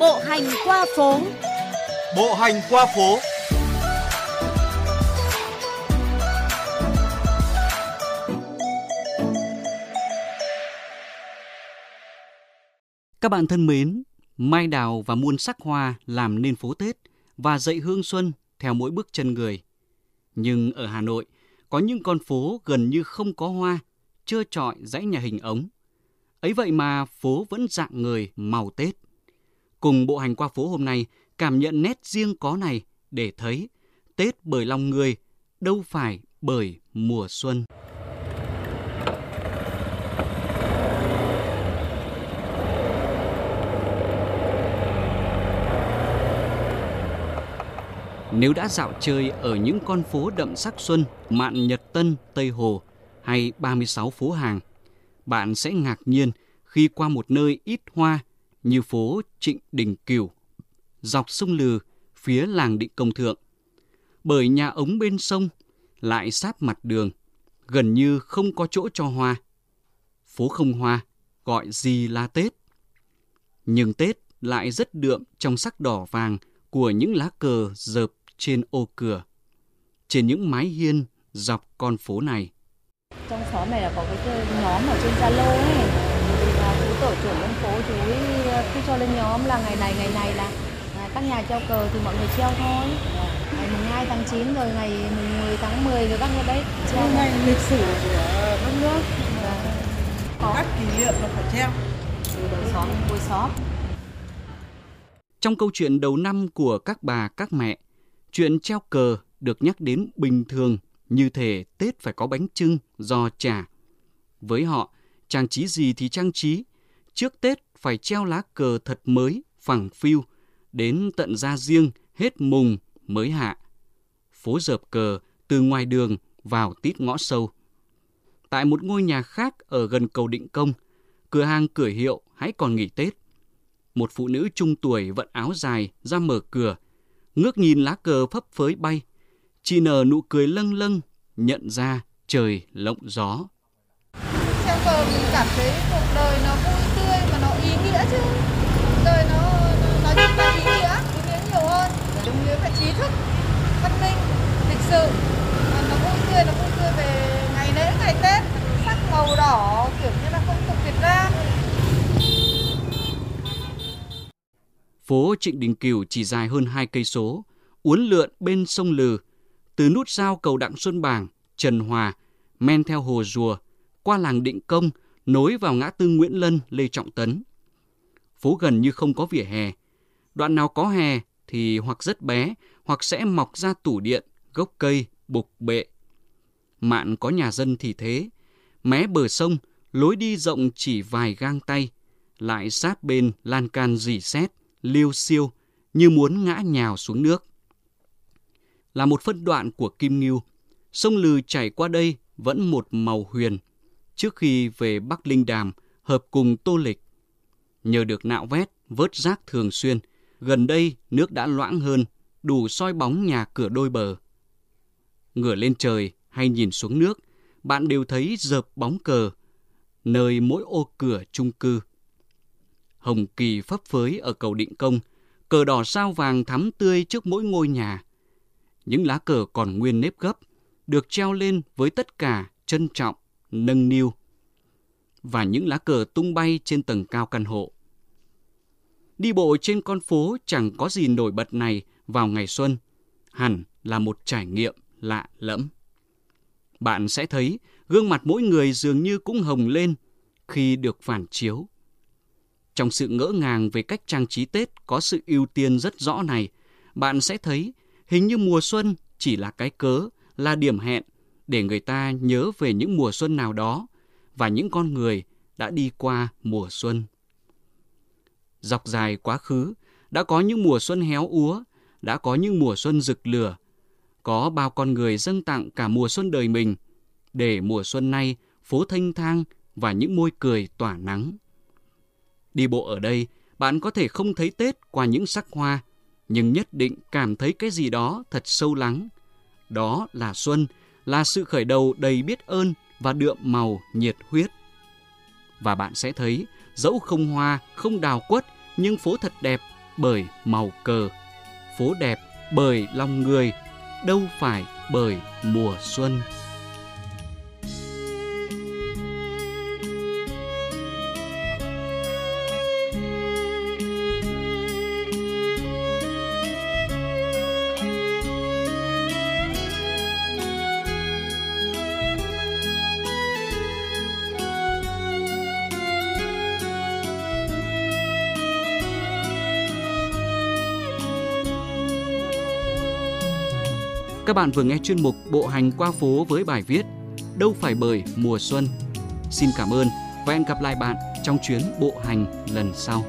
Bộ hành qua phố. Bộ hành qua phố. Các bạn thân mến, mai đào và muôn sắc hoa làm nên phố Tết và dậy hương xuân theo mỗi bước chân người. Nhưng ở Hà Nội, có những con phố gần như không có hoa, trơ trọi dãy nhà hình ống. Ấy vậy mà phố vẫn dạng người màu Tết. Cùng bộ hành qua phố hôm nay cảm nhận nét riêng có này để thấy Tết bởi lòng người, đâu phải bởi mùa xuân. Nếu đã dạo chơi ở những con phố đậm sắc xuân, Mạn Nhật Tân, Tây Hồ hay 36 phố hàng, bạn sẽ ngạc nhiên khi qua một nơi ít hoa như phố Trịnh Đình Kiều, dọc sông Lừ, phía làng Định Công Thượng. Bởi nhà ống bên sông lại sát mặt đường, gần như không có chỗ cho hoa. Phố không hoa, gọi gì là Tết. Nhưng Tết lại rất đượm trong sắc đỏ vàng của những lá cờ dợp trên ô cửa, trên những mái hiên dọc con phố này. Trong xóm này là có cái nhóm ở trên Zalo ấy, tổ trưởng dân phố chú ấy ờ, cứ cho lên nhóm là ngày này ngày này là à, các nhà treo cờ thì mọi người treo thôi. Ngày mùng 2 tháng 9 rồi ngày mùng 10 tháng 10 rồi các người đấy treo ngày lịch sử của đất nước. Và có các kỷ niệm là phải treo từ đầu xóm cuối xóm. Trong câu chuyện đầu năm của các bà, các mẹ, Chuyện treo cờ được nhắc đến bình thường như thể Tết phải có bánh trưng, giò chả. Với họ, trang trí gì thì trang trí. Trước Tết phải treo lá cờ thật mới, phẳng phiu, đến tận ra riêng, hết mùng mới hạ. Phố dợp cờ từ ngoài đường vào tít ngõ sâu. Tại một ngôi nhà khác ở gần cầu Định Công, cửa hàng cửa hiệu hãy còn nghỉ Tết. Một phụ nữ trung tuổi vận áo dài ra mở cửa, ngước nhìn lá cờ phấp phới bay. Chị nở nụ cười lâng lâng, nhận ra trời lộng gió. Treo cờ mình cảm thấy cuộc đời nó vui nữa chứ. rồi đời nó, nó nói chung là ý nghĩa, ý nghĩa nhiều hơn. Đúng nghĩa phải trí thức, văn minh, lịch sự. Nó vui tươi, nó vui tươi về ngày lễ, ngày Tết. Sắc màu đỏ kiểu như là phong tục Việt Nam. Phố Trịnh Đình Kiều chỉ dài hơn hai cây số, uốn lượn bên sông Lừ, từ nút giao cầu Đặng Xuân Bàng, Trần Hòa, men theo hồ rùa, qua làng Định Công, nối vào ngã tư Nguyễn Lân, Lê Trọng Tấn. Phố gần như không có vỉa hè. Đoạn nào có hè thì hoặc rất bé, hoặc sẽ mọc ra tủ điện, gốc cây, bục bệ. Mạn có nhà dân thì thế. Mé bờ sông, lối đi rộng chỉ vài gang tay, lại sát bên lan can dì xét, liêu siêu như muốn ngã nhào xuống nước. Là một phân đoạn của Kim Ngưu, sông Lừ chảy qua đây vẫn một màu huyền trước khi về Bắc Linh Đàm hợp cùng Tô Lịch. Nhờ được nạo vét, vớt rác thường xuyên, gần đây nước đã loãng hơn, đủ soi bóng nhà cửa đôi bờ. Ngửa lên trời hay nhìn xuống nước, bạn đều thấy dợp bóng cờ, nơi mỗi ô cửa chung cư hồng kỳ phấp phới ở cầu Định Công, cờ đỏ sao vàng thắm tươi trước mỗi ngôi nhà. Những lá cờ còn nguyên nếp gấp, được treo lên với tất cả trân trọng, nâng niu. Và những lá cờ tung bay trên tầng cao căn hộ. Đi bộ trên con phố chẳng có gì nổi bật này vào ngày xuân, hẳn là một trải nghiệm lạ lẫm. Bạn sẽ thấy gương mặt mỗi người dường như cũng hồng lên khi được phản chiếu trong sự ngỡ ngàng về cách trang trí Tết có sự ưu tiên rất rõ này, bạn sẽ thấy hình như mùa xuân chỉ là cái cớ, là điểm hẹn để người ta nhớ về những mùa xuân nào đó và những con người đã đi qua mùa xuân. Dọc dài quá khứ, đã có những mùa xuân héo úa, đã có những mùa xuân rực lửa, có bao con người dâng tặng cả mùa xuân đời mình, để mùa xuân nay phố thanh thang và những môi cười tỏa nắng. Đi bộ ở đây, bạn có thể không thấy Tết qua những sắc hoa, nhưng nhất định cảm thấy cái gì đó thật sâu lắng. Đó là xuân, là sự khởi đầu đầy biết ơn và đượm màu nhiệt huyết. Và bạn sẽ thấy, dẫu không hoa, không đào quất, nhưng phố thật đẹp, bởi màu cờ, phố đẹp bởi lòng người, đâu phải bởi mùa xuân. Các bạn vừa nghe chuyên mục Bộ hành qua phố với bài viết Đâu phải bởi mùa xuân. Xin cảm ơn và hẹn gặp lại bạn trong chuyến bộ hành lần sau.